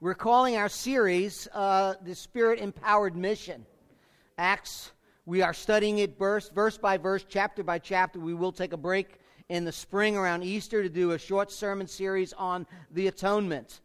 We're calling our series uh, the Spirit Empowered Mission. Acts, we are studying it verse, verse by verse, chapter by chapter. We will take a break in the spring around Easter to do a short sermon series on the atonement,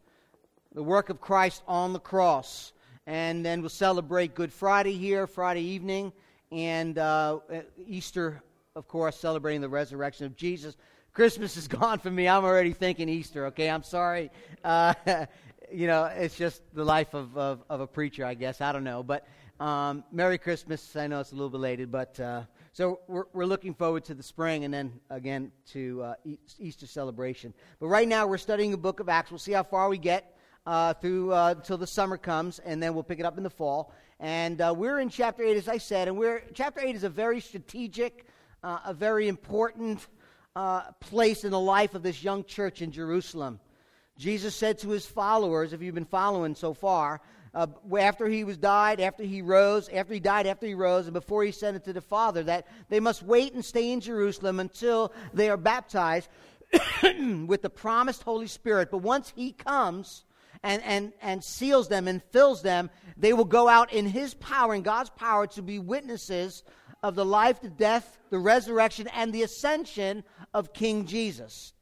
the work of Christ on the cross. And then we'll celebrate Good Friday here, Friday evening, and uh, Easter, of course, celebrating the resurrection of Jesus. Christmas is gone for me. I'm already thinking Easter, okay? I'm sorry. Uh, you know, it's just the life of, of, of, a preacher, I guess. I don't know. But um, Merry Christmas. I know it's a little belated, but uh, so we're, we're looking forward to the spring and then again to uh, Easter celebration. But right now we're studying the book of Acts. We'll see how far we get uh, through uh, until the summer comes, and then we'll pick it up in the fall. And uh, we're in chapter 8, as I said, and we're, chapter 8 is a very strategic, uh, a very important place in the life of this young church in Jerusalem. Jesus said to his followers, if you've been following so far, uh, after he was died, after he rose, after he died, after he rose, and before he sent it to the Father, that they must wait and stay in Jerusalem until they are baptized with the promised Holy Spirit. But once he comes and, and, and seals them and fills them, they will go out in his power, in God's power, to be witnesses of the life, the death, the resurrection, and the ascension of King Jesus.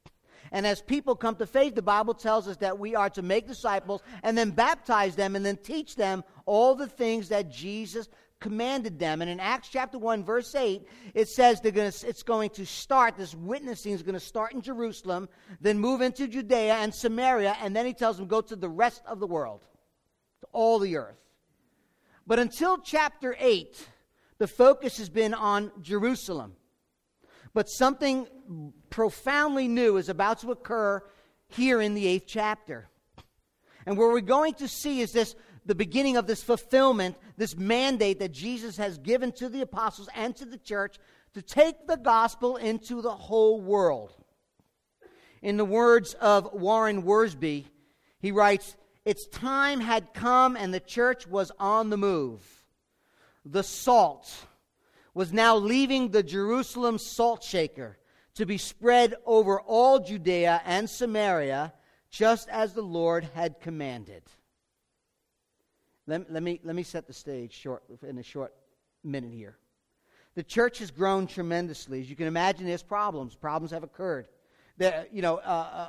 And as people come to faith, the Bible tells us that we are to make disciples and then baptize them and then teach them all the things that Jesus commanded them. And in Acts chapter 1, verse 8, it says they're gonna, it's going to start, this witnessing is going to start in Jerusalem, then move into Judea and Samaria, and then he tells them go to the rest of the world, to all the earth. But until chapter 8, the focus has been on Jerusalem. But something profoundly new is about to occur here in the eighth chapter. And what we're going to see is this the beginning of this fulfillment, this mandate that Jesus has given to the apostles and to the church to take the gospel into the whole world. In the words of Warren Wiersbe, he writes, Its time had come and the church was on the move. The salt was now leaving the Jerusalem salt shaker to be spread over all Judea and Samaria, just as the Lord had commanded. Let, let, me, let me set the stage short, in a short minute here. The church has grown tremendously. As you can imagine, there's problems. Problems have occurred that, you know, uh,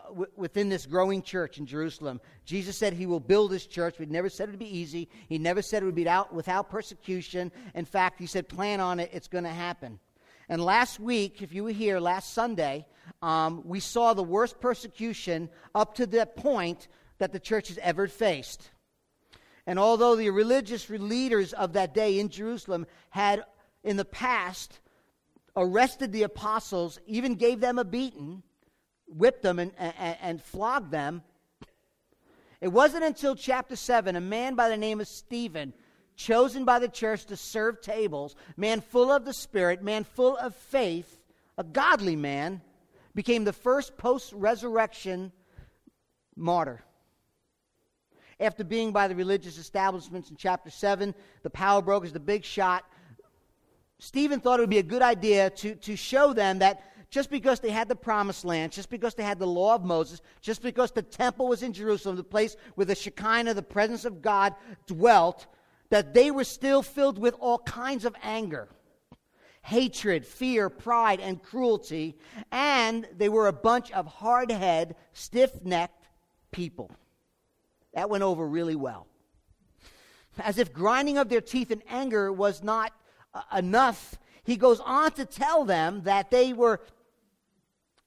uh, w- within this growing church in Jerusalem. Jesus said he will build his church, but he never said it would be easy. He never said it would be out, without persecution. In fact, he said, plan on it, it's going to happen. And last week, if you were here last Sunday, um, we saw the worst persecution up to that point that the church has ever faced. And although the religious leaders of that day in Jerusalem had in the past arrested the apostles, even gave them a beating, whipped them and, and, and flogged them. It wasn't until chapter 7, a man by the name of Stephen, chosen by the church to serve tables, man full of the Spirit, man full of faith, a godly man, became the first post resurrection martyr. After being by the religious establishments in chapter 7, the power brokers, the big shot, Stephen thought it would be a good idea to, to show them that just because they had the promised land, just because they had the law of Moses, just because the temple was in Jerusalem, the place where the Shekinah, the presence of God, dwelt, that they were still filled with all kinds of anger, hatred, fear, pride, and cruelty, and they were a bunch of hard headed, stiff necked people. That went over really well. As if grinding of their teeth in anger was not uh, enough, he goes on to tell them that they were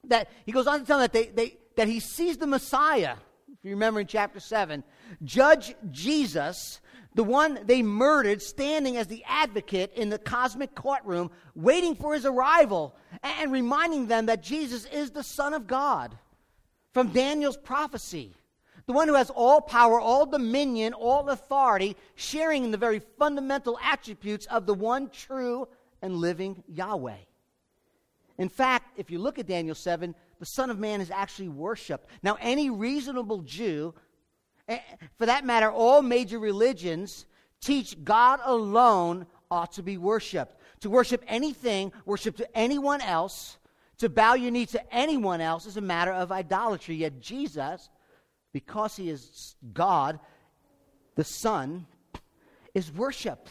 that he goes on to tell them that, they, they, that he sees the Messiah, if you remember in chapter 7, judge Jesus, the one they murdered, standing as the advocate in the cosmic courtroom, waiting for his arrival, and reminding them that Jesus is the Son of God from Daniel's prophecy. The one who has all power, all dominion, all authority, sharing in the very fundamental attributes of the one true and living Yahweh. In fact, if you look at Daniel 7, the Son of Man is actually worshiped. Now, any reasonable Jew, eh, for that matter, all major religions teach God alone ought to be worshiped. To worship anything, worship to anyone else, to bow your knee to anyone else is a matter of idolatry. Yet Jesus, because he is God, the Son, is worshiped.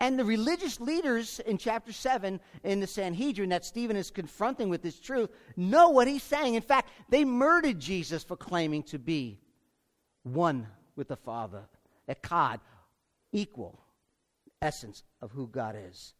And the religious leaders in chapter 7 in the Sanhedrin that Stephen is confronting with this truth know what he's saying. In fact, they murdered Jesus for claiming to be one with the Father, echad, equal essence of who God is.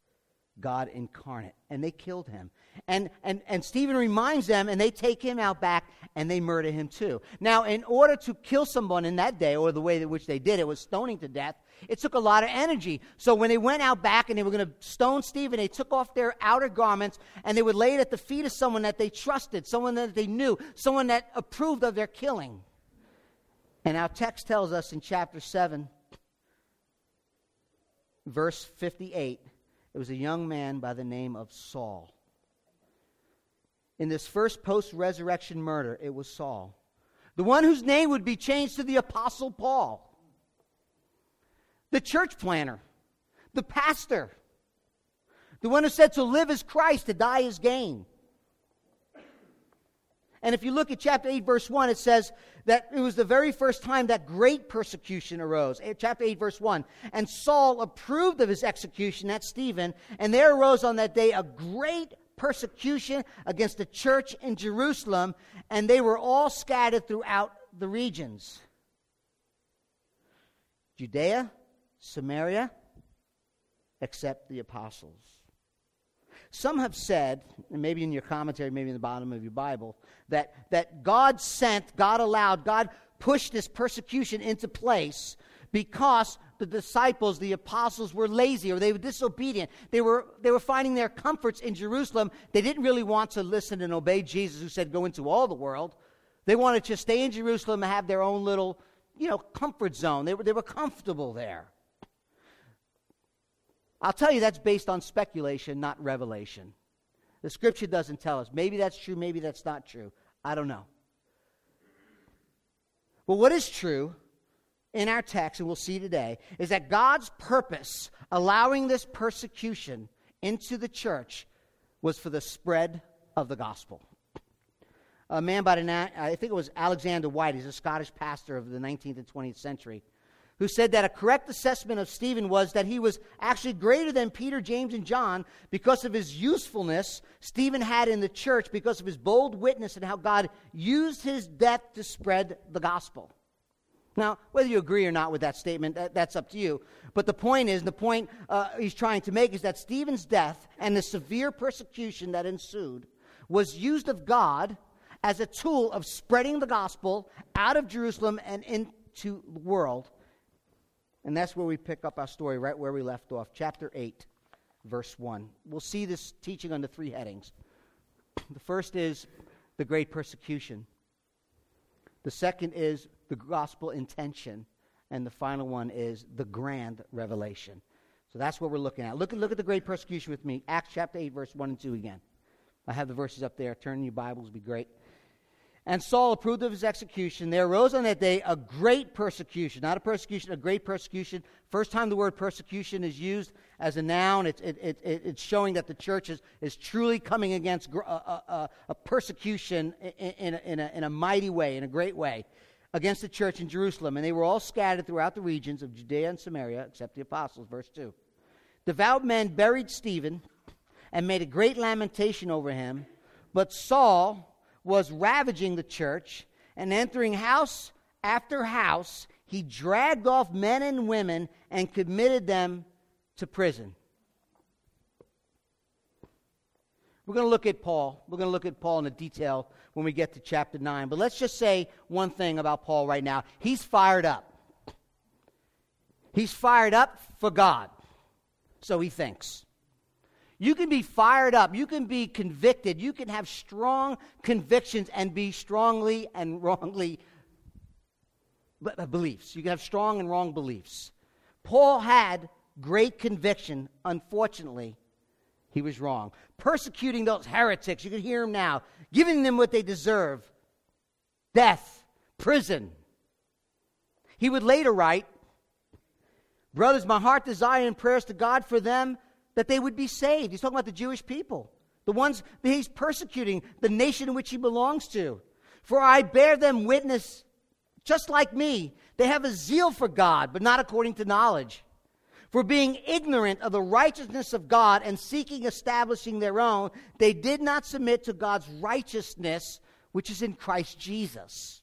God incarnate. And they killed him. And, and, and Stephen reminds them, and they take him out back and they murder him too. Now, in order to kill someone in that day, or the way in which they did it was stoning to death, it took a lot of energy. So when they went out back and they were going to stone Stephen, they took off their outer garments and they would lay it at the feet of someone that they trusted, someone that they knew, someone that approved of their killing. And our text tells us in chapter 7, verse 58, it was a young man by the name of Saul. In this first post resurrection murder, it was Saul. The one whose name would be changed to the Apostle Paul. The church planner. The pastor. The one who said to live as Christ, to die as gain. And if you look at chapter 8, verse 1, it says that it was the very first time that great persecution arose. Eh, chapter 8, verse 1. And Saul approved of his execution, that's Stephen, and there arose on that day a great persecution against the church in Jerusalem, and they were all scattered throughout the regions Judea, Samaria, except the apostles. Some have said, maybe in your commentary, maybe in the bottom of your Bible, that, that God sent, God allowed, God pushed this persecution into place because the disciples, the apostles, were lazy or they were disobedient. They were, they were finding their comforts in Jerusalem. They didn't really want to listen and obey Jesus, who said, Go into all the world. They wanted to stay in Jerusalem and have their own little, you know, comfort zone. They were, they were comfortable there. I'll tell you that's based on speculation, not revelation. The scripture doesn't tell us. Maybe that's true, maybe that's not true. I don't know. But what is true in our text, and we'll see today, is that God's purpose allowing this persecution into the church was for the spread of the gospel. A man by the name, I think it was Alexander Whyte, he's a Scottish pastor of the 19th and 20th century who said that a correct assessment of Stephen was that he was actually greater than Peter, James, and John because of his usefulness Stephen had in the church, because of his bold witness and how God used his death to spread the gospel. Now, whether you agree or not with that statement, that, that's up to you. But the point is, the point uh, he's trying to make is that Stephen's death and the severe persecution that ensued was used of God as a tool of spreading the gospel out of Jerusalem and into the world and that's where we pick up our story, right where we left off, chapter 8, verse 1. We'll see this teaching under three headings. The first is the great persecution, the second is the gospel intention, and the final one is the grand revelation. So that's what we're looking at. Look, look at the great persecution with me. Acts chapter 8, verse 1 and 2 again. I have the verses up there. Turn in your Bibles, be great. And Saul approved of his execution. There arose on that day a great persecution, not a persecution, a great persecution. First time the word persecution is used as a noun, it's, it, it, it's showing that the church is, is truly coming against a, a, uh, uh, uh, a persecution in, in, a, in, a, in a mighty way, in a great way, against the church in Jerusalem. And they were all scattered throughout the regions of Judea and Samaria, except the apostles, verse 2. Devout men buried Stephen and made a great lamentation over him, but Saul was ravaging the church and entering house after house, he dragged off men and women and committed them to prison. We're going to look at Paul. We're going to look at Paul in the detail when we get to chapter 9. But let's just say one thing about Paul right now. He's fired up. He's fired up for God. So he thinks. You can be fired up. You can be convicted. You can have strong convictions and be strongly and wrongly uh, beliefs. You can have strong and wrong beliefs. Paul had great conviction. Unfortunately, he was wrong. Persecuting those heretics, you can hear him now, giving them what they deserve death, prison. He would later write, Brothers, my heart desire and prayers to God for them that they would be saved. He's talking about the Jewish people, the ones that he's persecuting, the nation in which he belongs to. For I bear them witness just like me. They have a zeal for God, but not according to knowledge. For being ignorant of the righteousness of God and seeking establishing their own, they did not submit to God's righteousness, which is in Christ Jesus.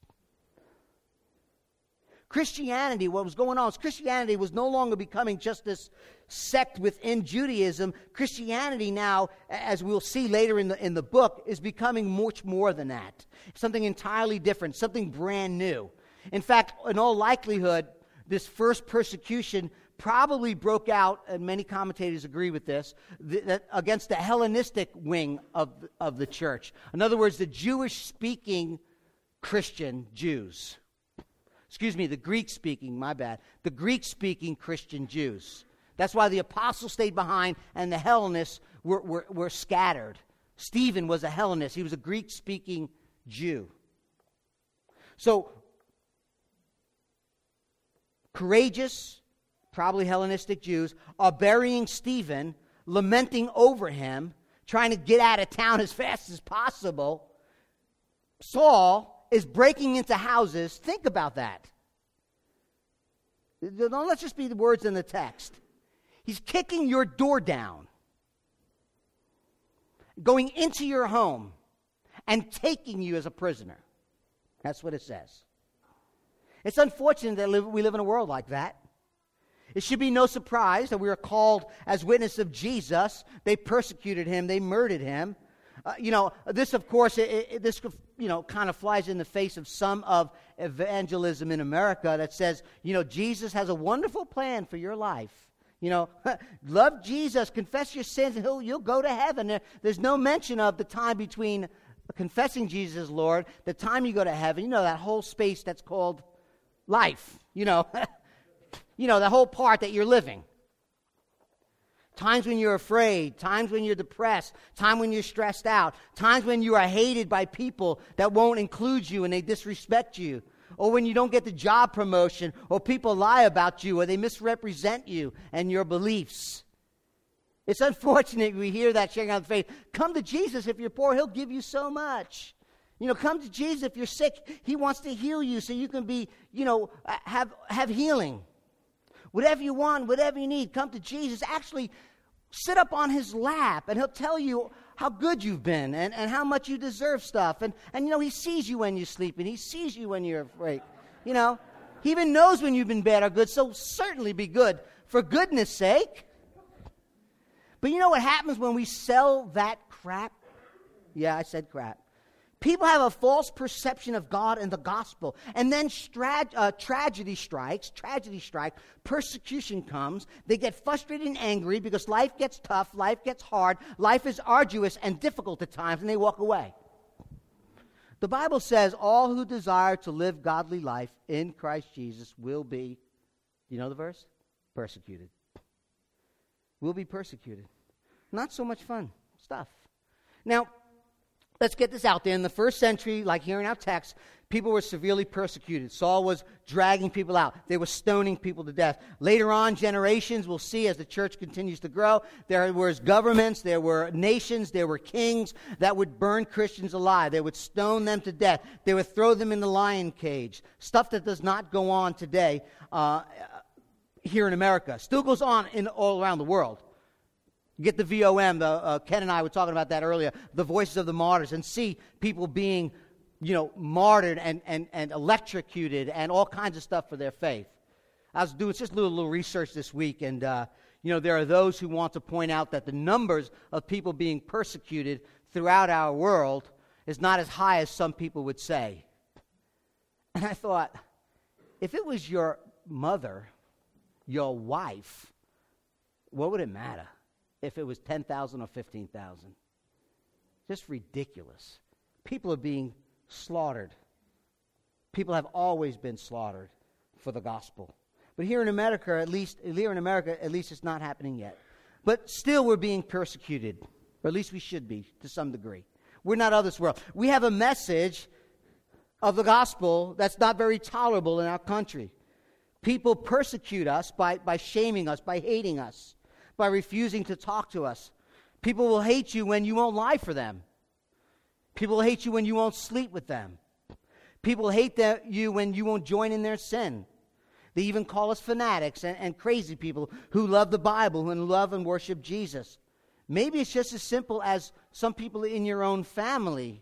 Christianity, what was going on was Christianity was no longer becoming just this sect within Judaism. Christianity now, as we'll see later in the, in the book, is becoming much more than that. Something entirely different, something brand new. In fact, in all likelihood, this first persecution probably broke out, and many commentators agree with this, against the Hellenistic wing of, of the church. In other words, the Jewish speaking Christian Jews. Excuse me, the Greek speaking, my bad. The Greek speaking Christian Jews. That's why the apostles stayed behind and the Hellenists were, were, were scattered. Stephen was a Hellenist, he was a Greek speaking Jew. So, courageous, probably Hellenistic Jews, are burying Stephen, lamenting over him, trying to get out of town as fast as possible. Saul is breaking into houses. Think about that. Don't let's just be the words in the text. He's kicking your door down, going into your home, and taking you as a prisoner. That's what it says. It's unfortunate that we live in a world like that. It should be no surprise that we are called as witness of Jesus. They persecuted him, they murdered him. Uh, you know, this, of course, it, it, this you know kind of flies in the face of some of evangelism in America that says, you know, Jesus has a wonderful plan for your life. You know, love Jesus, confess your sins, and you'll go to heaven. There, there's no mention of the time between confessing Jesus as Lord, the time you go to heaven. You know, that whole space that's called life. You know, you know, the whole part that you're living. Times when you're afraid, times when you're depressed, times when you're stressed out, times when you are hated by people that won't include you and they disrespect you, or when you don't get the job promotion, or people lie about you, or they misrepresent you and your beliefs. It's unfortunate we hear that sharing out the faith. Come to Jesus if you're poor, He'll give you so much. You know, come to Jesus if you're sick. He wants to heal you so you can be, you know, uh, have, have healing. Whatever you want, whatever you need, come to Jesus. Actually, sit up on his lap and he'll tell you how good you've been and, and how much you deserve stuff. And, and, you know, he sees you when you sleep and he sees you when you're awake. You know, he even knows when you've been bad or good, so certainly be good for goodness sake. But you know what happens when we sell that crap? Yeah, I said crap. People have a false perception of God and the gospel. And then stra- uh, tragedy strikes, tragedy strikes, persecution comes. They get frustrated and angry because life gets tough, life gets hard, life is arduous and difficult at times, and they walk away. The Bible says all who desire to live godly life in Christ Jesus will be, you know the verse? Persecuted. Will be persecuted. Not so much fun stuff. Now, let's get this out there. In the first century, like here in our text, people were severely persecuted. Saul was dragging people out, they were stoning people to death. Later on, generations, we'll see as the church continues to grow, there was governments, there were nations, there were kings that would burn Christians alive. They would stone them to death, they would throw them in the lion cage. Stuff that does not go on today. Uh, here in America, still goes on in all around the world. Get the VOM. Uh, Ken and I were talking about that earlier. The voices of the martyrs, and see people being, you know, martyred and, and, and electrocuted and all kinds of stuff for their faith. I was doing just a little, little research this week, and uh, you know, there are those who want to point out that the numbers of people being persecuted throughout our world is not as high as some people would say. And I thought, if it was your mother, your wife, what would it matter? If it was 10,000 or 15,000. Just ridiculous. People are being slaughtered. People have always been slaughtered for the gospel. But here in America, at least here in America, at least it's not happening yet. But still we're being persecuted. Or at least we should be to some degree. We're not of this world. We have a message of the gospel that's not very tolerable in our country. People persecute us by, by shaming us, by hating us by refusing to talk to us. People will hate you when you won't lie for them. People will hate you when you won't sleep with them. People hate you when you won't join in their sin. They even call us fanatics and, and crazy people who love the Bible and love and worship Jesus. Maybe it's just as simple as some people in your own family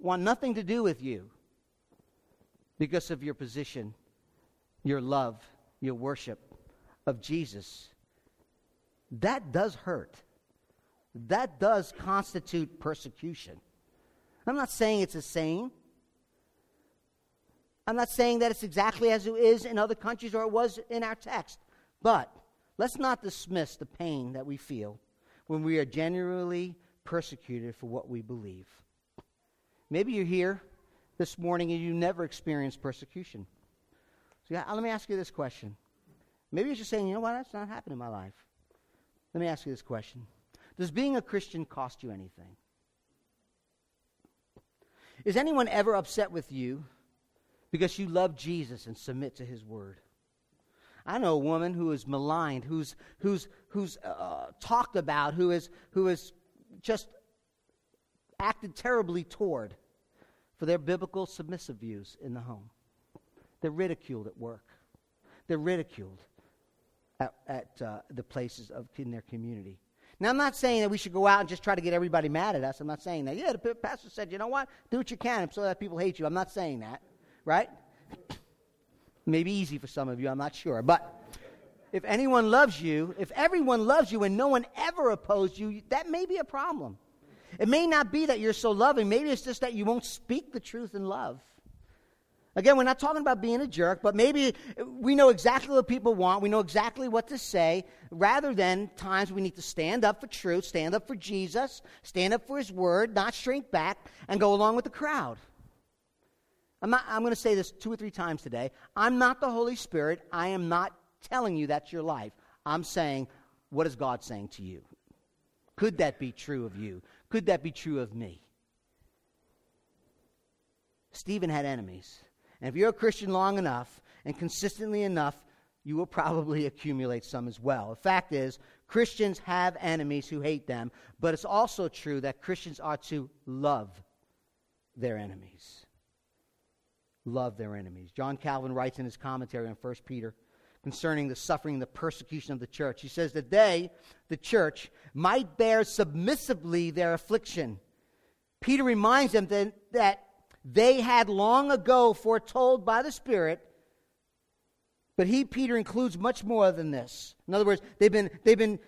want nothing to do with you because of your position, your love, your worship of Jesus. That does hurt. That does constitute persecution. I'm not saying it's the same. I'm not saying that it's exactly as it is in other countries or it was in our text. But let's not dismiss the pain that we feel when we are genuinely persecuted for what we believe. Maybe you're here this morning and you never experienced persecution. So yeah, let me ask you this question. Maybe you're just saying, you know what, that's not happening in my life. Let me ask you this question Does being a Christian cost you anything? Is anyone ever upset with you because you love Jesus and submit to his word. I know a woman who is maligned, who's, who's, who's uh, talked about, who is, who is just acted terribly toward for their biblical submissive views in the home. They're ridiculed at work. They're ridiculed at, at uh, the places of, in their community. Now, I'm not saying that we should go out and just try to get everybody mad at us. I'm not saying that. Yeah, the pastor said, you know what? Do what you can so that people hate you. I'm not saying that right? Maybe easy for some of you, I'm not sure. But if anyone loves you, if everyone loves you and no one ever opposed you, that may be a problem. It may not be that you're so loving, maybe it's just that you won't speak the truth in love. Again, we're not talking about being a jerk, but maybe we know exactly what people want. We know exactly what to say. Rather than times we need to stand up for truth, stand up for Jesus, stand up for His word, not shrink back, and go along with the crowd. I'm, I'm going to say this two or three times today. I'm not the Holy Spirit. I am not telling you that's your life. I'm saying, what is God saying to you? Could that be true of you? Could that be true of me? Stephen had enemies. And if you're a Christian long enough and consistently enough, you will probably accumulate some as well. The fact is, Christians have enemies who hate them, but it's also true that Christians are to love their enemies love their enemies. John Calvin writes in his commentary on 1 Peter concerning the suffering and the persecution of the church. He says that they, the church, might bear submissively their affliction. Peter reminds them that, that they had long ago foretold by the Spirit, but he, Peter, includes much more than this. In other words, they've been, they've been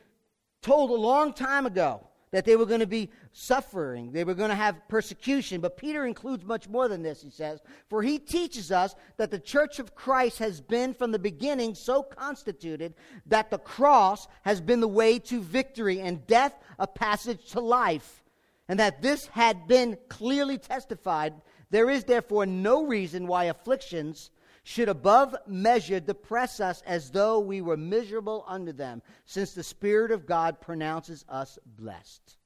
told a long time ago that they were going to be suffering, they were going to have persecution. But Peter includes much more than this, he says, for he teaches us that the church of Christ has been from the beginning so constituted that the cross has been the way to victory and death a passage to life. And that this had been clearly testified. There is therefore no reason why afflictions should above measure depress us as though we were miserable under them, since the Spirit of God pronounces us blessed.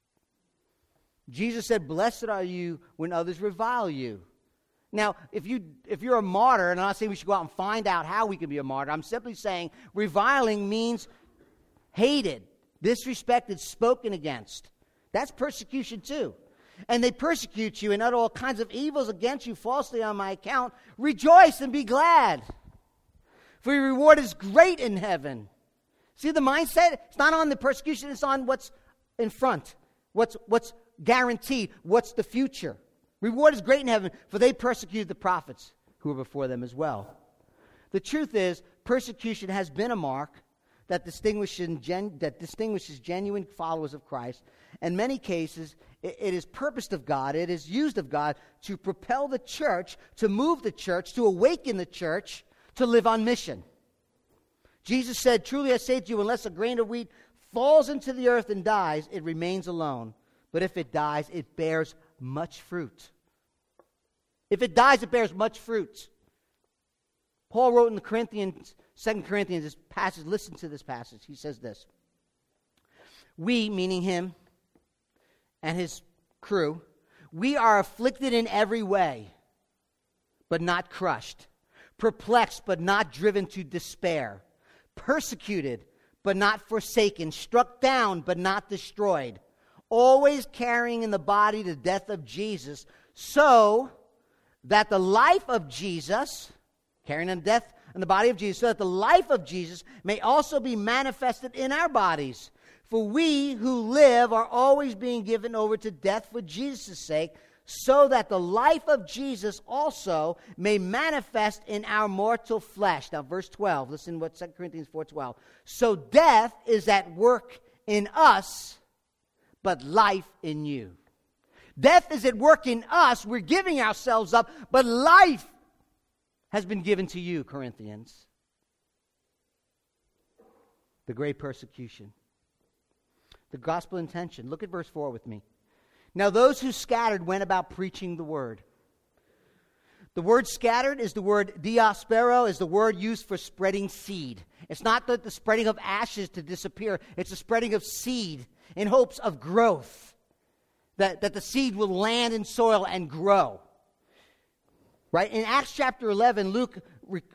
Jesus said, Blessed are you when others revile you. Now, if, you, if you're a martyr, and I'm not saying we should go out and find out how we can be a martyr, I'm simply saying reviling means hated, disrespected, spoken against. That's persecution too and they persecute you and utter all kinds of evils against you falsely on my account, rejoice and be glad. For your reward is great in heaven. See the mindset? It's not on the persecution, it's on what's in front, what's, what's guaranteed, what's the future. Reward is great in heaven, for they persecuted the prophets who were before them as well. The truth is, persecution has been a mark that distinguishes, that distinguishes genuine followers of Christ. In many cases, it, it is purposed of God, it is used of God to propel the church, to move the church, to awaken the church to live on mission. Jesus said, Truly I say to you, unless a grain of wheat falls into the earth and dies, it remains alone. But if it dies, it bears much fruit. If it dies, it bears much fruit. Paul wrote in the Corinthians, Second Corinthians, this passage, listen to this passage. He says this We, meaning him and his crew, we are afflicted in every way, but not crushed, perplexed, but not driven to despair, persecuted, but not forsaken, struck down, but not destroyed, always carrying in the body the death of Jesus, so that the life of Jesus, carrying on death in the body of Jesus, so that the life of Jesus may also be manifested in our bodies. For we who live are always being given over to death for Jesus' sake, so that the life of Jesus also may manifest in our mortal flesh. Now, verse 12, listen to what 2 Corinthians 4:12. So death is at work in us, but life in you. Death is at work in us. We're giving ourselves up, but life has been given to you, Corinthians. The great persecution. The gospel intention. Look at verse 4 with me. Now, those who scattered went about preaching the word. The word scattered is the word diaspero, is the word used for spreading seed. It's not the, the spreading of ashes to disappear, it's the spreading of seed in hopes of growth that, that the seed will land in soil and grow. Right? In Acts chapter 11, Luke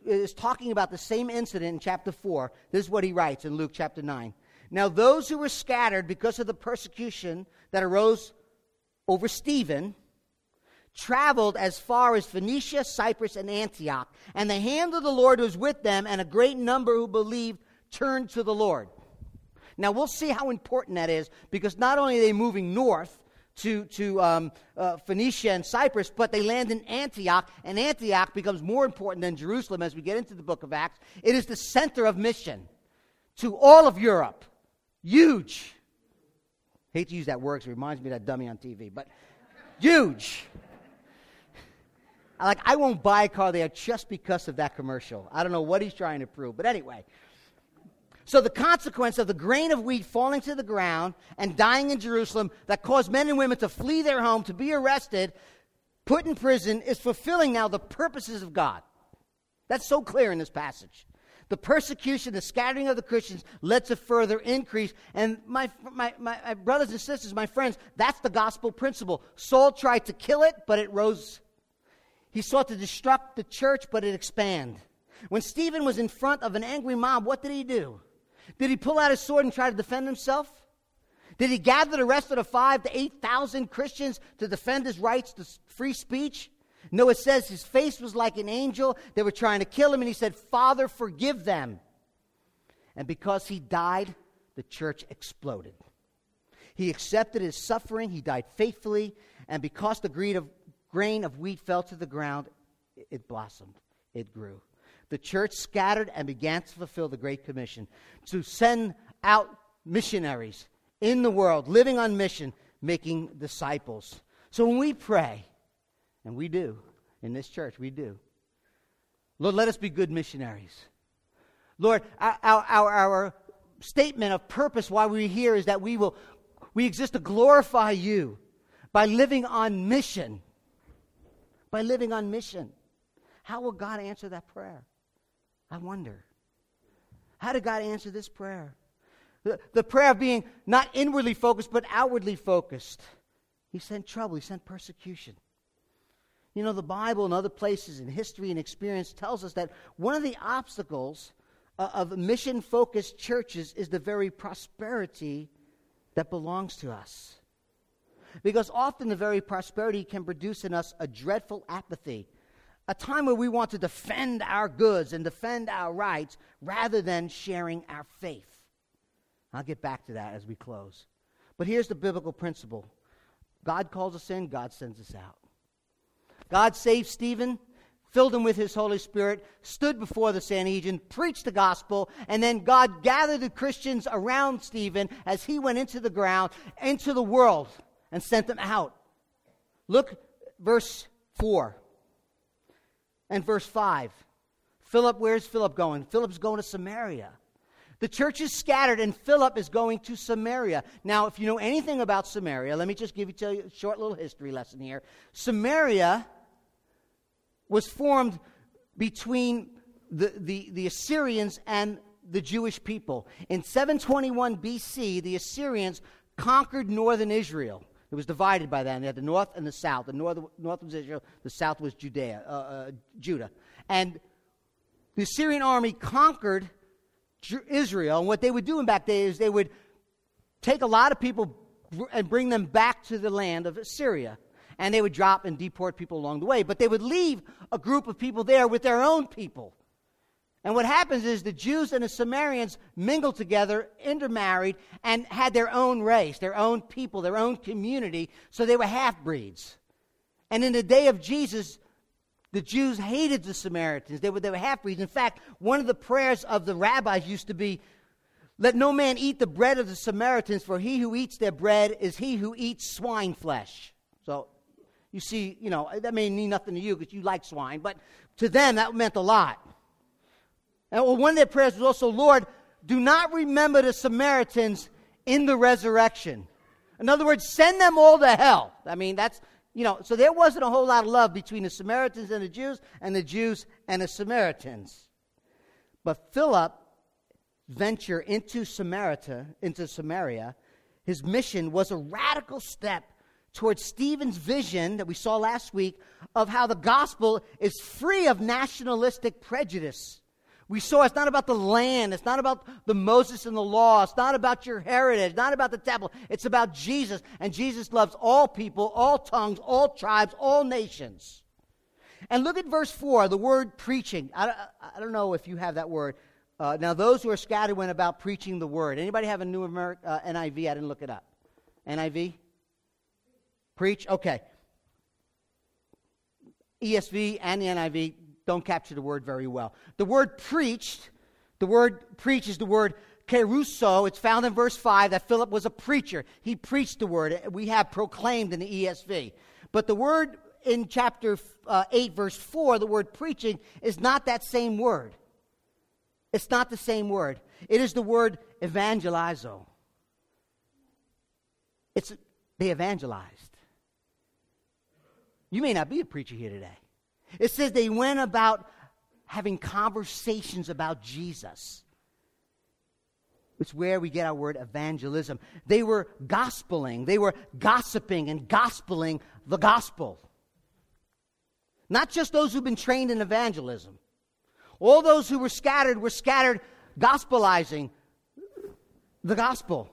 is talking about the same incident in chapter 4. This is what he writes in Luke chapter 9. Now, those who were scattered because of the persecution that arose over Stephen traveled as far as Phoenicia, Cyprus, and Antioch. And the hand of the Lord was with them, and a great number who believed turned to the Lord. Now, we'll see how important that is because not only are they moving north, to, to um, uh, Phoenicia and Cyprus, but they land in Antioch, and Antioch becomes more important than Jerusalem as we get into the book of Acts. It is the center of mission to all of Europe. Huge. Hate to use that word it reminds me of that dummy on TV, but huge. Like, I won't buy a car there just because of that commercial. I don't know what he's trying to prove, but anyway. So, the consequence of the grain of wheat falling to the ground and dying in Jerusalem that caused men and women to flee their home, to be arrested, put in prison, is fulfilling now the purposes of God. That's so clear in this passage. The persecution, the scattering of the Christians led to further increase. And my, my, my, brothers and sisters, my friends, that's the gospel principle. Saul tried to kill it, but it rose. He sought to destruct the church, but it expanded. When Stephen was in front of an angry mob, what did he do? Did he pull out his sword and try to defend himself? Did he gather the rest of the five to 8,000 Christians to defend his rights to free speech? No, it says his face was like an angel. They were trying to kill him, and he said, Father, forgive them. And because he died, the church exploded. He accepted his suffering, he died faithfully, and because the grain of wheat fell to the ground, it blossomed, it grew the church scattered and began to fulfill the Great Commission to send out missionaries in the world, living on mission, making disciples. So when we pray, and we do in this church, we do, Lord, let us be good missionaries. Lord, our, our, our statement of purpose why we're here is that we will we exist to glorify you by living on mission. By living on mission. How will God answer that prayer? I wonder. How did God answer this prayer? The, the prayer of being not inwardly focused, but outwardly focused. He sent trouble, he sent persecution. You know, the Bible and other places in history and experience tells us that one of the obstacles uh, of mission focused churches is the very prosperity that belongs to us. Because often the very prosperity can produce in us a dreadful apathy a time where we want to defend our goods and defend our rights rather than sharing our faith. I'll get back to that as we close. But here's the biblical principle God calls us in, God sends us out. God saved Stephen, filled him with his Holy Spirit, stood before the Sanhedrin, preached the gospel, and then God gathered the Christians around Stephen as he went into the ground, into the world, and sent them out. Look, verse 4 and verse 5. Philip, where's Philip going? Philip's going to Samaria. The church is scattered, and Philip is going to Samaria. Now, if you know anything about Samaria, let me just give you a short little history lesson here. Samaria was formed between the, the, the Assyrians and the Jewish people. In 721 BC, the Assyrians conquered northern Israel. It was divided by then. They had the north and the south. The north, north was Israel, the south was Judea, uh, uh, Judah. And the Assyrian army conquered Israel. And what they would do in back days is they would take a lot of people and bring them back to the land of Assyria. And they would drop and deport people along the way. But they would leave a group of people there with their own people. And what happens is the Jews and the Samaritans mingled together, intermarried, and had their own race, their own people, their own community, so they were half breeds. And in the day of Jesus, the Jews hated the Samaritans. They were, they were half breeds. In fact, one of the prayers of the rabbis used to be, Let no man eat the bread of the Samaritans, for he who eats their bread is he who eats swine flesh. So you see, you know, eh, that may mean nothing to you because you like swine, but to them that meant a lot. And one of their prayers was also, Lord, do not remember the Samaritans in the resurrection. In other words, send them all to hell. I mean, that's, you know, so there wasn't a whole lot of love between the Samaritans and the Jews, and the Jews and the Samaritans. But Philip venture into Samaria, into Samaria, his mission was a radical step towards Stephen's vision that we saw last week of how the gospel is free of nationalistic prejudice. We saw it's not about the land. It's not about the Moses and the law. It's not about your heritage. Not about the temple. It's about Jesus. And Jesus loves all people, all tongues, all tribes, all nations. And look at verse 4, the word preaching. I, I don't know if you have that word. Uh, now, those who are scattered went about preaching the word. Anybody have a new Ameri- uh, NIV? I didn't look it up. NIV? Preach? Okay. ESV and the NIV don't capture the word very well. The word preached, the word preach is the word kerusso. It's found in verse 5 that Philip was a preacher. He preached the word. We have proclaimed in the ESV. But the word in chapter uh, 8, verse 4, the word preaching, is not that same word. It's not the same word. It is the word evangelizo. It's they evangelized. You may not be a preacher here today. It says they went about having conversations about Jesus. It's where we get our word evangelism. They were gospeling, they were gossiping and gospeling the gospel. Not just those who've been trained in evangelism. All those who were scattered were scattered gospelizing the gospel.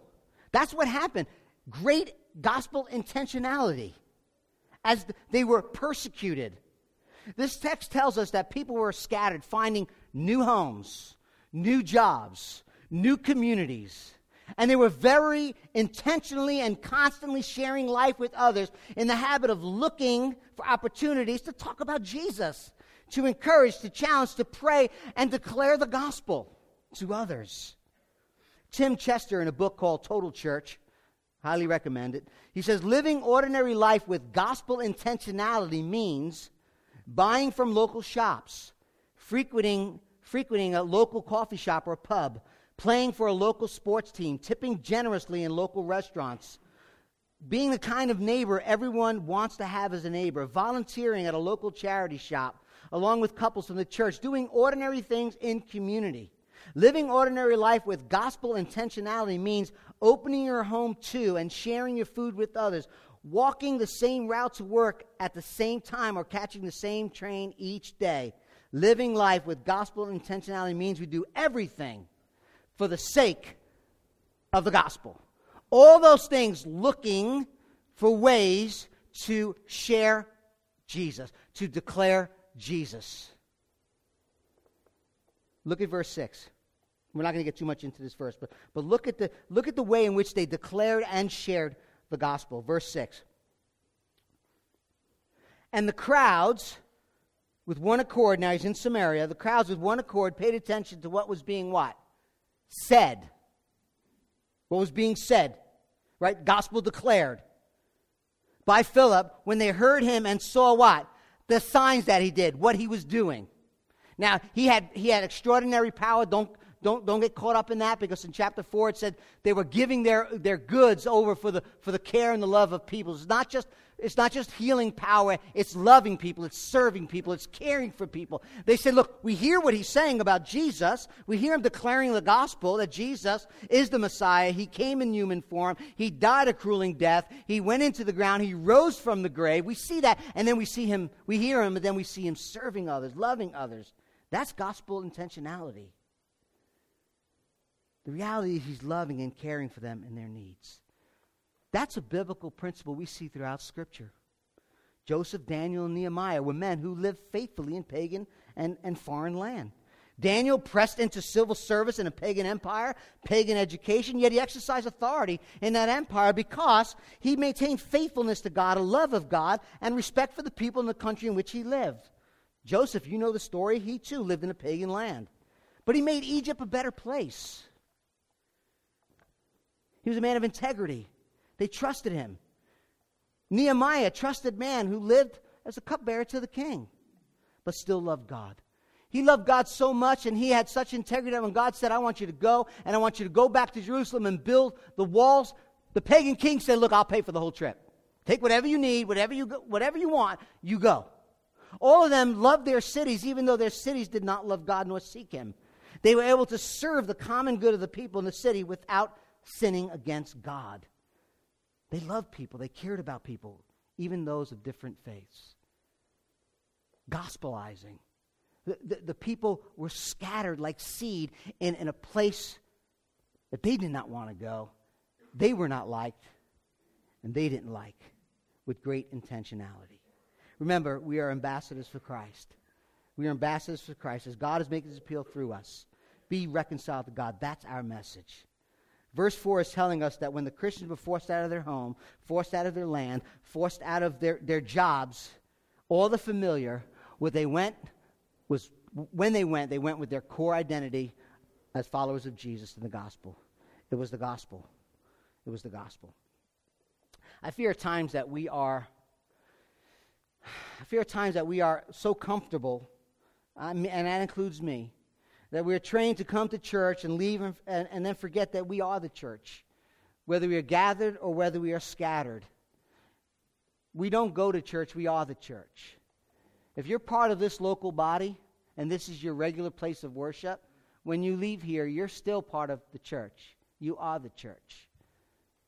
That's what happened. Great gospel intentionality as they were persecuted this text tells us that people were scattered, finding new homes, new jobs, new communities. And they were very intentionally and constantly sharing life with others in the habit of looking for opportunities to talk about Jesus, to encourage, to challenge, to pray, and declare the gospel to others. Tim Chester, in a book called Total Church, highly recommend it, he says, Living ordinary life with gospel intentionality means buying from local shops, frequenting, frequenting a local coffee shop or pub, playing for a local sports team, tipping generously in local restaurants, being the kind of neighbor everyone wants to have as a neighbor, volunteering at a local charity shop, along with couples from the church, doing ordinary things in community. Living ordinary life with gospel intentionality means opening your home to and sharing your food with others, walking the same route to work at the same time or catching the same train each day. Living life with gospel intentionality means we do everything for the sake of the gospel. All those things looking for ways to share Jesus, to declare Jesus. Look at verse 6. We're not going to get too much into this verse, but, but look, at the, look at the way in which they declared and shared the gospel. Verse 6. And the crowds, with one accord, now he's in Samaria, the crowds with one accord paid attention to what was being what? Said. What was being said, right? Gospel declared by Philip when they heard him and saw what? The signs that he did, what he was doing. Now, he had, he had extraordinary power. Don't, don't, don't get caught up in that because in chapter 4 it said they were giving their, their goods over for the, for the care and the love of people. It's not, just, it's not just healing power, it's loving people, it's serving people, it's caring for people. They said, Look, we hear what he's saying about Jesus. We hear him declaring the gospel that Jesus is the Messiah. He came in human form, he died a crueling death, he went into the ground, he rose from the grave. We see that, and then we see him, we hear him, and then we see him serving others, loving others. That's gospel intentionality. The reality is he's loving and caring for them and their needs. That's a biblical principle we see throughout Scripture. Joseph, Daniel, and Nehemiah were men who lived faithfully in pagan and, and foreign land. Daniel pressed into civil service in a pagan empire, pagan education, yet he exercised authority in that empire because he maintained faithfulness to God, a love of God, and respect for the people in the country in which he lived. Joseph, you know the story, he too lived in a pagan land. But he made Egypt a better place. He was a man of integrity. They trusted him. Nehemiah, trusted man who lived as a cupbearer to the king, but still loved God. He loved God so much and he had such integrity when God said, I want you to go and I want you to go back to Jerusalem and build the walls, the pagan king said, Look, I'll pay for the whole trip. Take whatever you need, whatever you, whatever you want, you go. All of them loved their cities, even though their cities did not love God nor seek Him. They were able to serve the common good of the people in the city without sinning against God. They loved people, they cared about people, even those of different faiths. Gospelizing. The, the, the, people were scattered like seed in, in a place that they did not want to go. They were not liked, and they didn't like with great intentionality. Remember, we are ambassadors for Christ. We are ambassadors for Christ as God is making his appeal through us. Be reconciled to God. That's our message. Verse 4 is telling us that when the Christians were forced out of their home, forced out of their land, forced out of their, their jobs, all the familiar, what they went was when they went, they went with their core identity as followers of Jesus in the gospel. It was the gospel. It was the gospel. I fear at times that we are, I fear at times that we are so comfortable, and that includes me, that we're trained to come to church and leave and, and, and then forget that we are the church, whether we are gathered or whether we are scattered. We don't go to church, we are the church. If you're part of this local body and this is your regular place of worship, when you leave here, you're still part of the church. You are the church.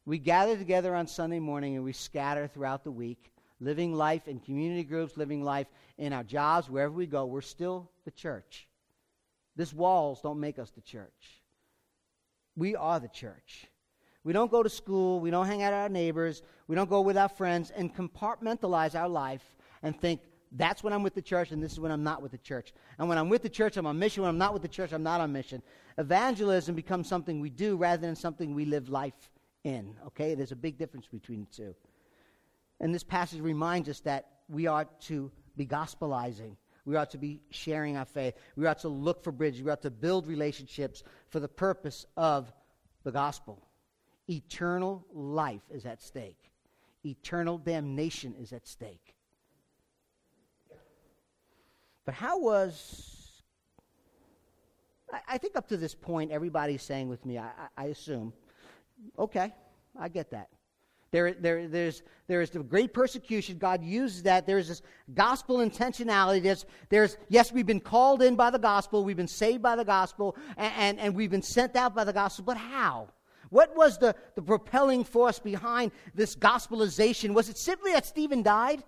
We gather together on Sunday morning and we scatter throughout the week, living life in community groups, living life in our jobs, wherever we go. We're still the church. This walls don't make us the church. We are the church. We don't go to school. We don't hang out with our neighbors. We don't go with our friends and compartmentalize our life and think, that's when I'm with the church, and this is when I'm not with the church. And when I'm with the church, I'm on mission. When I'm not with the church, I'm not on mission. Evangelism becomes something we do rather than something we live life in. Okay? There's a big difference between the two. And this passage reminds us that we are to be gospelizing. We ought to be sharing our faith. We ought to look for bridges. We ought to build relationships for the purpose of the gospel. Eternal life is at stake, eternal damnation is at stake. But how was. I, I think up to this point, everybody's saying with me, I, I assume, okay, I get that. There, there, there's, there is the great persecution. God uses that. There's this gospel intentionality. There's, there's, yes, we've been called in by the gospel. We've been saved by the gospel. And, and, and we've been sent out by the gospel. But how? What was the, the propelling force behind this gospelization? Was it simply that Stephen died?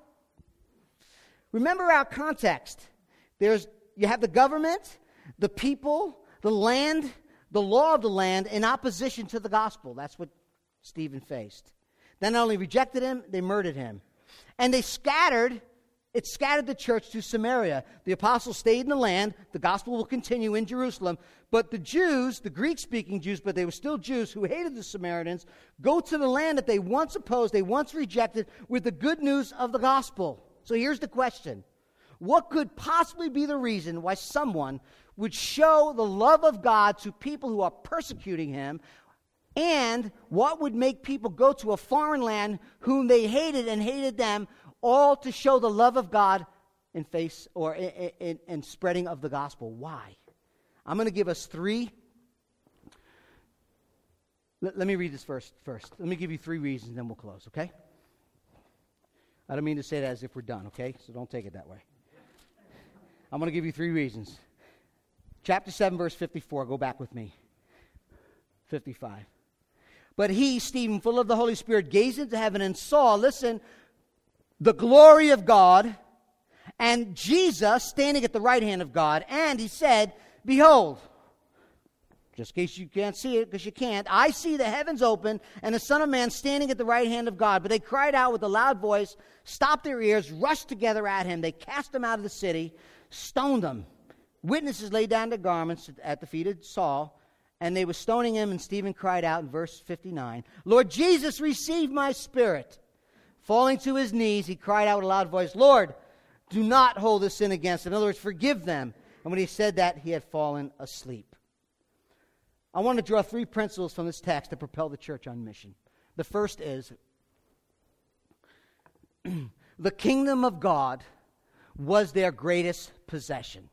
Remember our context. There's, you have the government, the people, the land, the law of the land in opposition to the gospel. That's what Stephen faced. They not only rejected him, they murdered him. And they scattered, it scattered the church to Samaria. The apostles stayed in the land. The gospel will continue in Jerusalem. But the Jews, the Greek speaking Jews, but they were still Jews who hated the Samaritans, go to the land that they once opposed, they once rejected, with the good news of the gospel. So here's the question what could possibly be the reason why someone would show the love of God to people who are persecuting him? And what would make people go to a foreign land whom they hated and hated them, all to show the love of God in face or in, in, in spreading of the gospel? Why? I'm going to give us three. Let, let me read this first. First, let me give you three reasons, then we'll close. Okay? I don't mean to say that as if we're done. Okay, so don't take it that way. I'm going to give you three reasons. Chapter 7, verse 54. Go back with me. 55. But he, Stephen, full of the Holy Spirit, gazed into heaven and saw, listen, the glory of God and Jesus standing at the right hand of God. And he said, Behold, just in case you can't see it, because you can't, I see the heavens open and the Son of Man standing at the right hand of God. But they cried out with a loud voice, stopped their ears, rushed together at him. They cast him out of the city, stoned him. Witnesses laid down their garments at the feet of Saul, and they were stoning him. And Stephen cried out in verse 59, Lord Jesus, receive my spirit. Falling to his knees, he cried out with a loud voice, Lord, do not hold this sin against them. In other words, forgive them. And when he said that, he had fallen asleep. I want to draw three principles from this text to propel the church on mission. The first is the kingdom of God was their greatest possession.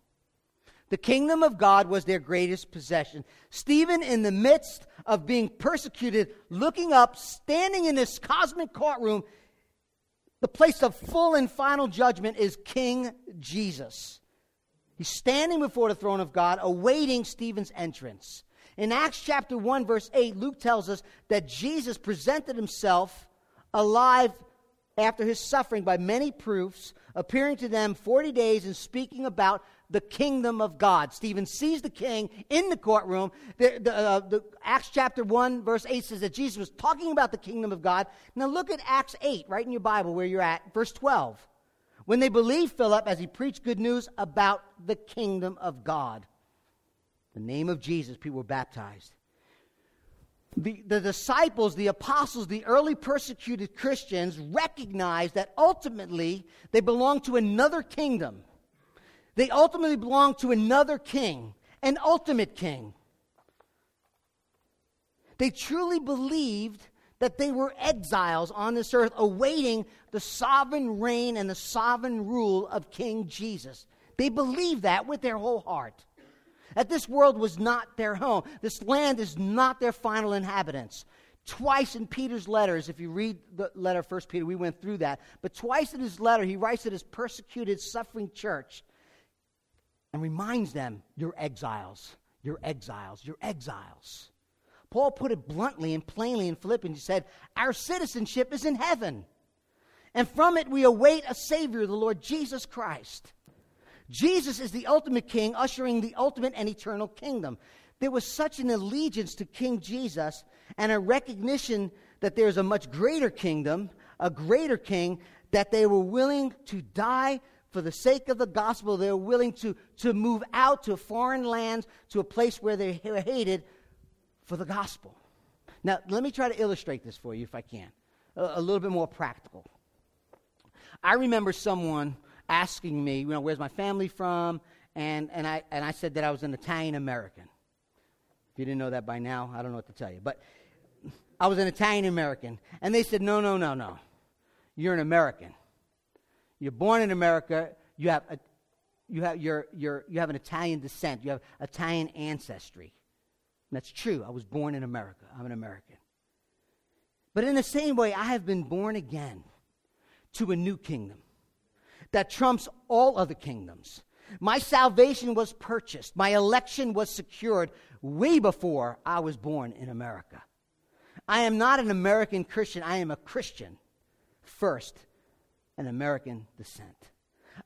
The kingdom of God was their greatest possession. Stephen, in the midst of being persecuted, looking up, standing in this cosmic courtroom, the place of full and final judgment is King Jesus. He's standing before the throne of God, awaiting Stephen's entrance. In Acts chapter 1, verse 8, Luke tells us that Jesus presented himself alive after his suffering by many proofs, appearing to them 40 days and speaking about the kingdom of God. Stephen sees the king in the courtroom. The, the, uh, the, Acts chapter 1, verse 8 says that Jesus was talking about the kingdom of God. Now look at Acts 8, right in your Bible where you're at, verse 12. When they believed Philip as he preached good news about the kingdom of God, the name of Jesus, people were baptized. The, the disciples, the apostles, the early persecuted Christians recognized that ultimately they belonged to another kingdom they ultimately belong to another king, an ultimate king. They truly believed that they were exiles on this earth, awaiting the sovereign reign and the sovereign rule of King Jesus. They believed that with their whole heart. That this world was not their home. This land is not their final inhabitants. Twice in Peter's letters, if you read the letter of 1 Peter, we went through that, but twice in his letter, he writes to his persecuted, suffering church and reminds them, You're exiles, you're exiles, you're exiles. Paul put it bluntly and plainly in Philippians. He said, Our citizenship is in heaven, and from it we await a Savior, the Lord Jesus Christ. Jesus is the ultimate king, ushering the ultimate and eternal kingdom. There was such an allegiance to King Jesus and a recognition that there's a much greater kingdom, a greater king, that they were willing to die for the sake of the gospel, they're willing to, to move out to foreign lands, to a place where they are hated for the gospel. Now, let me try to illustrate this for you if I can, a, a little bit more practical. I remember someone asking me, you know, where's my family from? And, and, I, and I said that I was an Italian American. If you didn't know that by now, I don't know what to tell you. But I was an Italian American. And they said, no, no, no, no. You're an American. You're born in America. You have, a, you have, you're, you're, you have an Italian descent. You have Italian ancestry. And that's true. I was born in America. I'm an American. But in the same way, I have been born again to a new kingdom that trumps all other kingdoms. My salvation was purchased, my election was secured way before I was born in America. I am not an American Christian, I am a Christian first and American descent.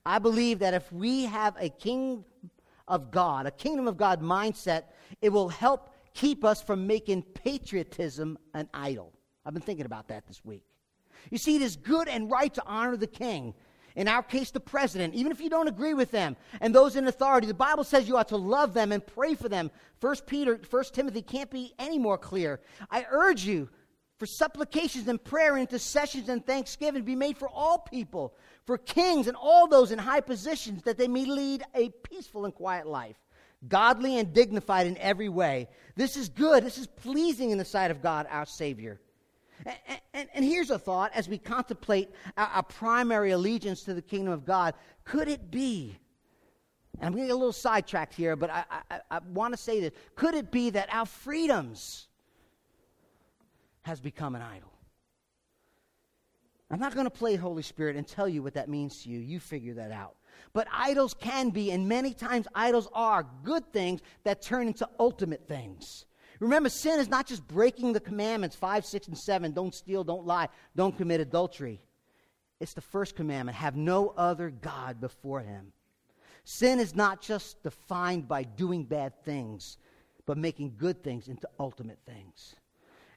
I believe that if we have a king of God, a kingdom of God mindset, it will help keep us from making patriotism an idol. I've been thinking about that this week. You see, it is good and right to honor the king. In our case, the president, even if you don't agree with them and those in authority. The Bible says you ought to love them and pray for them. First Peter, First Timothy can't be any more clear. I urge you for supplications and prayer, intercessions and thanksgiving be made for all people, for kings and all those in high positions, that they may lead a peaceful and quiet life, godly and dignified in every way. This is good. This is pleasing in the sight of God, our Savior. And, and, and here's a thought as we contemplate our, our, primary allegiance to the kingdom of God. Could it be, and I'm going to get a little sidetracked here, but I, I, I want to say this. Could it be that our freedoms, has become an idol. I'm not going to play Holy Spirit and tell you what that means to you. You figure that out. But idols can be, and many times idols are, good things that turn into ultimate things. Remember, sin is not just breaking the commandments 5, 6, and 7 don't steal, don't lie, don't commit adultery. It's the first commandment have no other God before him. Sin is not just defined by doing bad things, but making good things into ultimate things.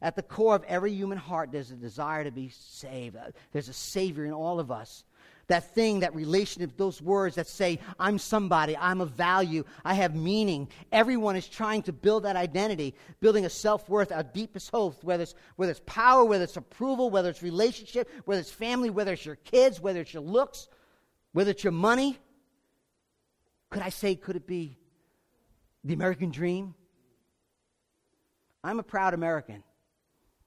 At the core of every human heart, there's a desire to be saved. Uh, there's a Savior in all of us. That thing, that relationship, those words that say, I'm somebody, I'm of value, I have meaning. Everyone is trying to build that identity, building a self worth, our deepest hope, whether it's, whether it's power, whether it's approval, whether it's relationship, whether it's family, whether it's your kids, whether it's your looks, whether it's your money. Could I say, could it be the American dream? I'm a proud American.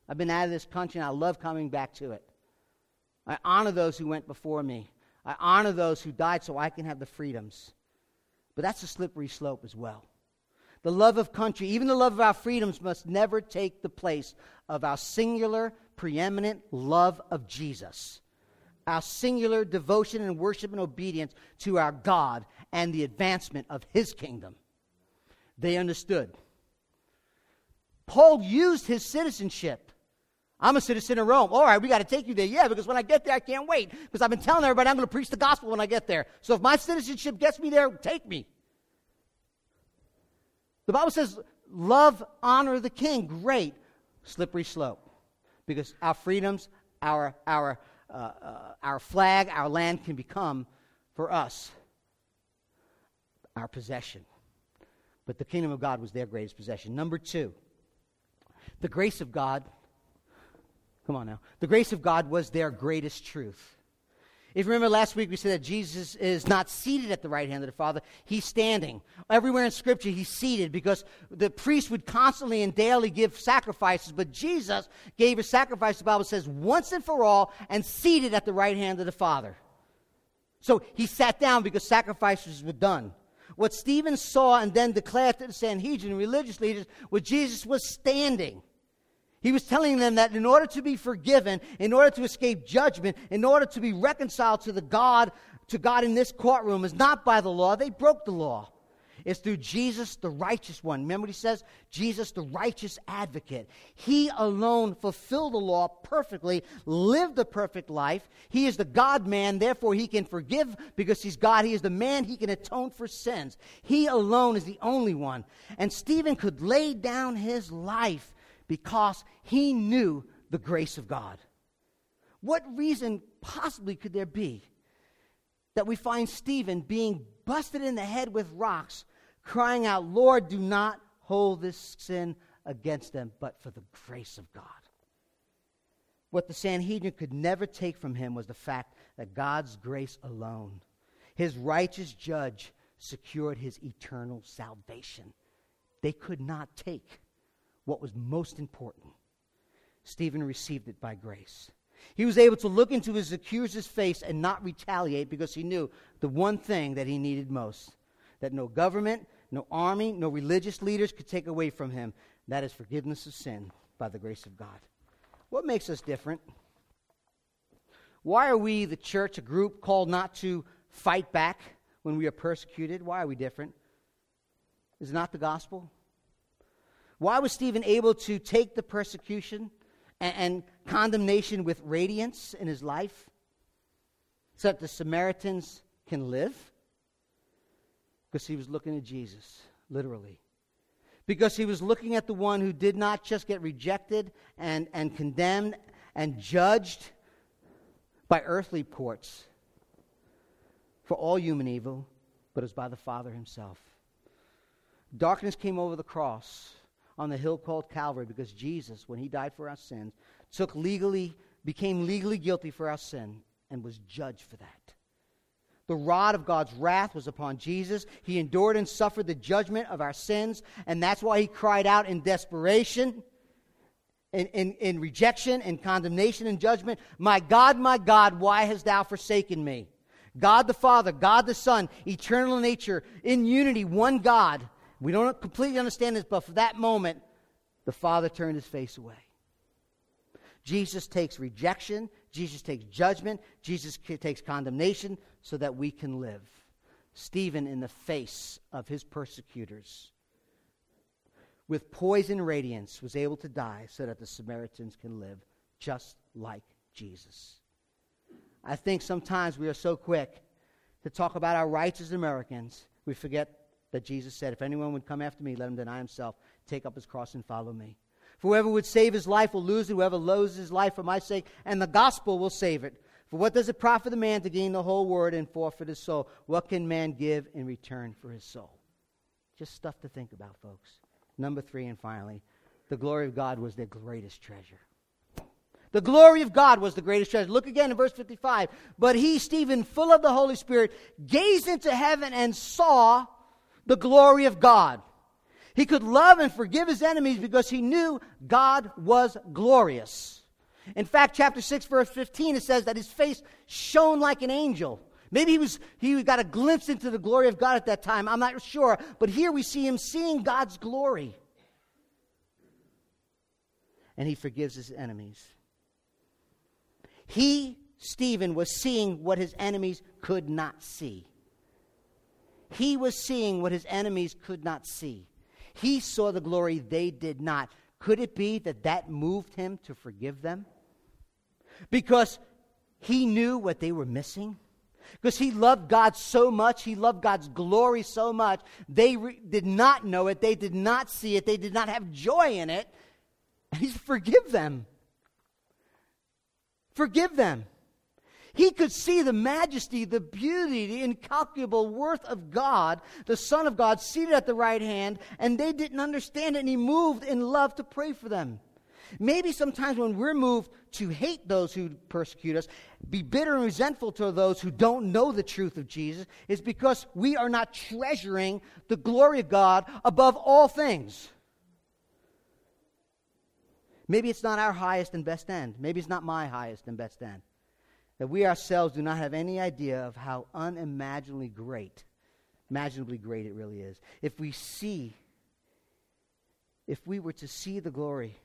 I've been out of this country and I love coming back to it. I honor those who went before me. I honor those who died so I can have the freedoms. But that's a slippery slope as well. The love of country, even the love of our freedoms, must never take the place of our singular, preeminent love of Jesus. Our singular devotion and worship and obedience to our God and the advancement of His kingdom. They understood. Paul used his citizenship. I'm a citizen of Rome. All right, we got to take you there. Yeah, because when I get there, I can't wait. Because I've been telling everybody I'm going to preach the gospel when I get there. So if my citizenship gets me there, take me. The Bible says, love, honor the king. Great. Slippery slope. Because our freedoms, our, our, uh, uh, our flag, our land can become, for us, our possession. But the kingdom of God was their greatest possession. Number two, the grace of God, come on now, the grace of God was their greatest truth. If you remember last week, we said that Jesus is not seated at the right hand of the Father, he's standing. Everywhere in Scripture, he's seated because the priest would constantly and daily give sacrifices, but Jesus gave a sacrifice, the Bible says, once and for all, and seated at the right hand of the Father. So he sat down because sacrifices were done. What Stephen saw and then declared to the Sanhedrin, religious leaders, was Jesus was standing. He was telling them that in order to be forgiven, in order to escape judgment, in order to be reconciled to the God, to God in this courtroom is not by the law. They broke the law. It's through Jesus, the righteous one. Remember what he says? Jesus, the righteous advocate. He alone fulfilled the law perfectly, lived the perfect life. He is the God man, therefore he can forgive because he's God. He is the man, he can atone for sins. He alone is the only one. And Stephen could lay down his life because he knew the grace of God. What reason possibly could there be that we find Stephen being busted in the head with rocks, crying out, Lord, do not hold this sin against them, but for the grace of God? What the Sanhedrin could never take from him was the fact that God's grace alone, his righteous judge, secured his eternal salvation. They could not take what was most important. Stephen received it by grace. He was able to look into his accuser's face and not retaliate because he knew the one thing that he needed most that no government, no army, no religious leaders could take away from him. That is forgiveness of sin by the grace of God. What makes us different? Why are we, the church, a group called not to fight back when we are persecuted? Why are we different? Is it not the gospel? Why was Stephen able to take the persecution and, and condemnation with radiance in his life so that the Samaritans can live? Because he was looking at Jesus, literally. Because he was looking at the one who did not just get rejected and, and condemned and judged by earthly courts for all human evil, but was by the Father himself. Darkness came over the cross on the hill called Calvary because Jesus, when he died for our sins, took legally, became legally guilty for our sin and was judged for that. The rod of God's wrath was upon Jesus. He endured and suffered the judgment of our sins, and that's why he cried out in desperation, in, in, in rejection, and condemnation and judgment My God, my God, why hast thou forsaken me? God the Father, God the Son, eternal nature, in unity, one God we don't completely understand this, but for that moment, the Father turned his face away. Jesus takes rejection, Jesus takes judgment, Jesus takes condemnation so that we can live. Stephen, in the face of his persecutors, with poison radiance, was able to die so that the Samaritans can live just like Jesus. I think sometimes we are so quick to talk about our rights as Americans, we forget that Jesus said, If anyone would come after me, let him deny himself, take up his cross, and follow me. For whoever would save his life will lose it. Whoever loses his life for my sake and the gospel will save it. For what does it profit a man to gain the whole world and forfeit his soul? What can man give in return for his soul? Just stuff to think about, folks. Number three, and finally, the glory of God was their greatest treasure. The glory of God was the greatest treasure. Look again in verse 55. But he, Stephen, full of the Holy Spirit, gazed into heaven and saw the glory of God. He could love and forgive his enemies because he knew God was glorious. In fact, chapter 6, verse 15, it says that his face shone like an angel. Maybe he was he got a glimpse into the glory of God at that time. I'm not sure, but here we see him seeing God's glory. And he forgives his enemies. He, Stephen, was seeing what his enemies could not see. He was seeing what his enemies could not see. He saw the glory they did not. Could it be that that moved him to forgive them? Because he knew what they were missing? Because he loved God so much, he loved God's glory so much, they re- did not know it, they did not see it, they did not have joy in it. And he said, Forgive them. Forgive them. He could see the majesty, the beauty, the incalculable worth of God, the Son of God, seated at the right hand, and they didn't understand it, and He moved in love to pray for them. Maybe sometimes when we're moved to hate those who persecute us, be bitter and resentful to those who don't know the truth of Jesus, is because we are not treasuring the glory of God above all things. Maybe it's not our highest and best end. Maybe it's not my highest and best end that we ourselves do not have any idea of how unimaginably great, imaginably great it really is. If we see, if we were to see the glory,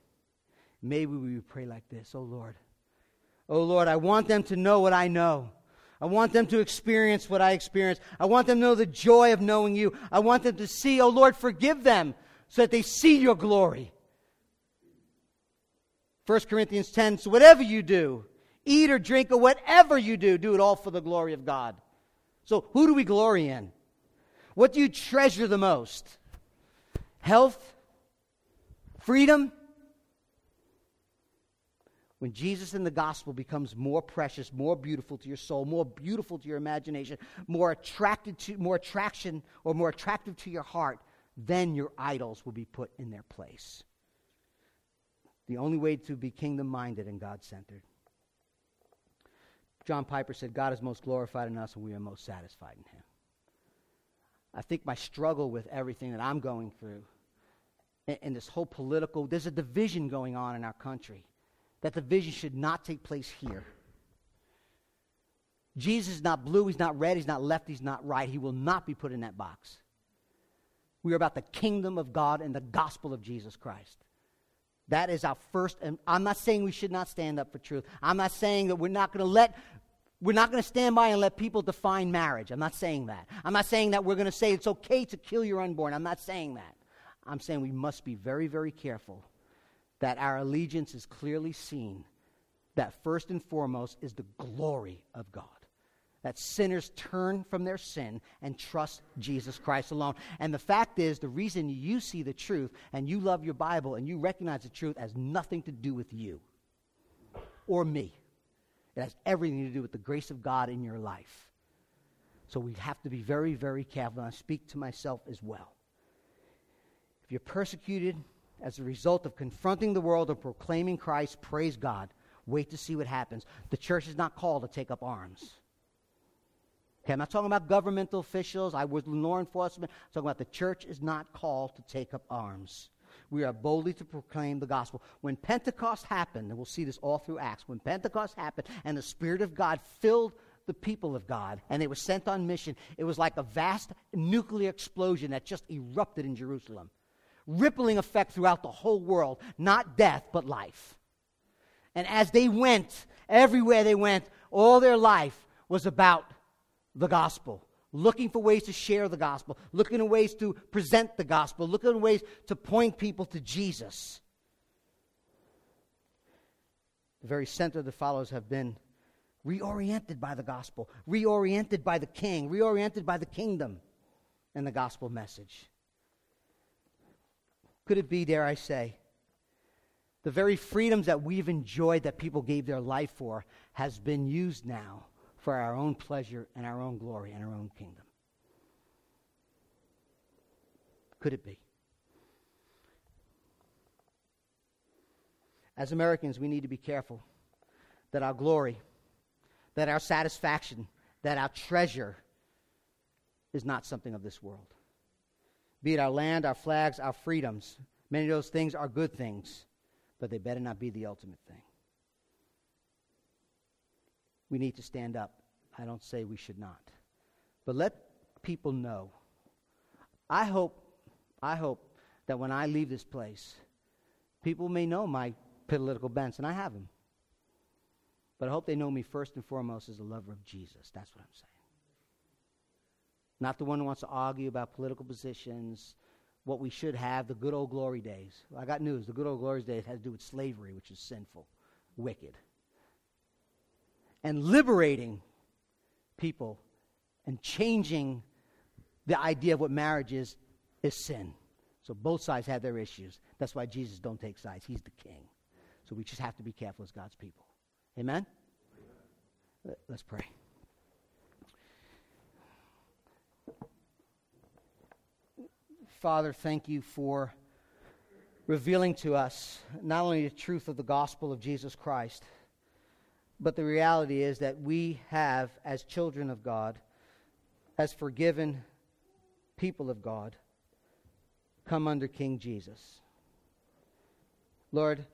maybe we would pray like this Oh Lord, oh Lord, I want them to know what I know. I want them to experience what I experience. I want them to know the joy of knowing you. I want them to see, oh Lord, forgive them so that they see your glory. 1 Corinthians 10 So whatever you do, eat or drink or whatever you do, do it all for the glory of God. So, who do we glory in? What do you treasure the most? Health? Freedom? When Jesus in the gospel becomes more precious, more beautiful to your soul, more beautiful to your imagination, more attracted to more attraction or more attractive to your heart, then your idols will be put in their place. The only way to be kingdom minded and God centered. John Piper said, God is most glorified in us and we are most satisfied in Him. I think my struggle with everything that I'm going through and, this whole political, there's a division going on in our country. That division should not take place here. Jesus is not blue, he's not red, he's not left, he's not right. He will not be put in that box. We are about the kingdom of God and the gospel of Jesus Christ. That is our first, and I'm not saying we should not stand up for truth. I'm not saying that we're not going to let, we're not going to stand by and let people define marriage. I'm not saying that. I'm not saying that we're going to say it's okay to kill your unborn. I'm not saying that. I'm saying we must be very, very careful that our allegiance is clearly seen, that first and foremost is the glory of God that sinners turn from their sin and trust Jesus Christ alone. And the fact is, the reason you see the truth and you love your Bible and you recognize the truth has nothing to do with you or me. It has everything to do with the grace of God in your life. So we have to be very, very careful. And I speak to myself as well. If you're persecuted as a result of confronting the world and proclaiming Christ, praise God. Wait to see what happens. The church is not called to take up arms. Okay, I'm not talking about governmental officials. I was law enforcement. I'm talking about the church is not called to take up arms. We are boldly to proclaim the gospel. When Pentecost happened, and we'll see this all through Acts, when Pentecost happened and the Spirit of God filled the people of God and they were sent on mission, it was like a vast nuclear explosion that just erupted in Jerusalem. Rippling effect throughout the whole world, not death, but life. And as they went, everywhere they went, all their life was about the gospel, looking for ways to share the gospel, looking for ways to present the gospel, looking for ways to point people to Jesus. The very center of the followers have been reoriented by the gospel, reoriented by the king, reoriented by the kingdom. and the gospel message? Could it be, dare I say, the very freedoms that we've enjoyed that people gave their life for has been used now for our own pleasure and our own glory and our own kingdom? Could it be? As Americans, we need to be careful that our glory, that our satisfaction, that our treasure is not something of this world. Be it our land, our flags, our freedoms. Many of those things are good things, but they better not be the ultimate thing. We need to stand up. I don't say we should not. But let people know. I hope, I hope that when I leave this place, people may know my political bents, and I have them. But I hope they know me first and foremost as a lover of Jesus. That's what I'm saying. Not the one who wants to argue about political positions, what we should have, the good old glory days. I got news. The good old glory days has to do with slavery, which is sinful, wicked. And liberating people and changing the idea of what marriage is, is sin. So both sides have their issues. That's why Jesus don't take sides. He's the king. So we just have to be careful as God's people. Amen? Let's pray. Father, thank you for revealing to us not only the truth of the gospel of Jesus Christ, but the reality is that we have, as children of God, as forgiven people of God, come under King Jesus. Lord,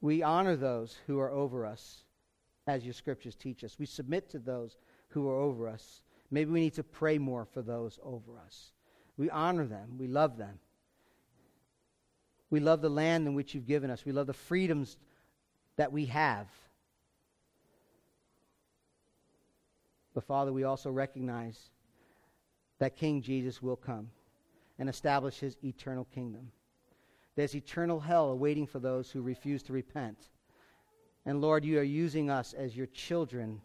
we honor those who are over us, as your scriptures teach us. We submit to those who are over us. Maybe we need to pray more for those over us. We honor them. We love them. We love the land in which you've given us. We love the freedoms that we have. But, Father, we also recognize that King Jesus will come and establish his eternal kingdom. There's eternal hell awaiting for those who refuse to repent. And Lord, you are using us as your children,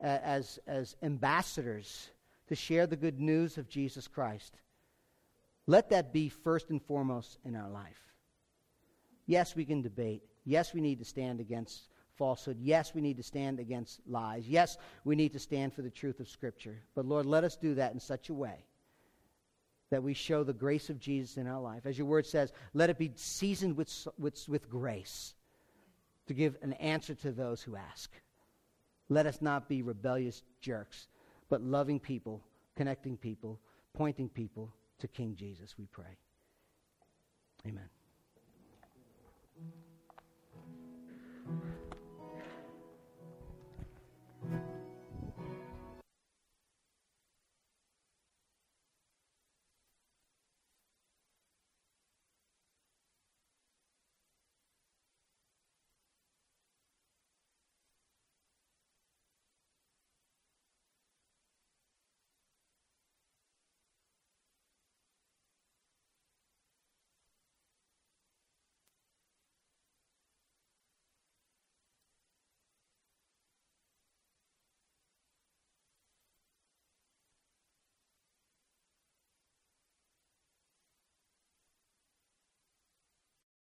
as, as ambassadors, to share the good news of Jesus Christ. Let that be first and foremost in our life. Yes, we can debate. Yes, we need to stand against falsehood. Yes, we need to stand against lies. Yes, we need to stand for the truth of Scripture. But Lord, let us do that in such a way that we show the grace of Jesus in our life. As your word says, let it be seasoned with, with, with grace to give an answer to those who ask. Let us not be rebellious jerks, but loving people, connecting people, pointing people to King Jesus, we pray. Amen.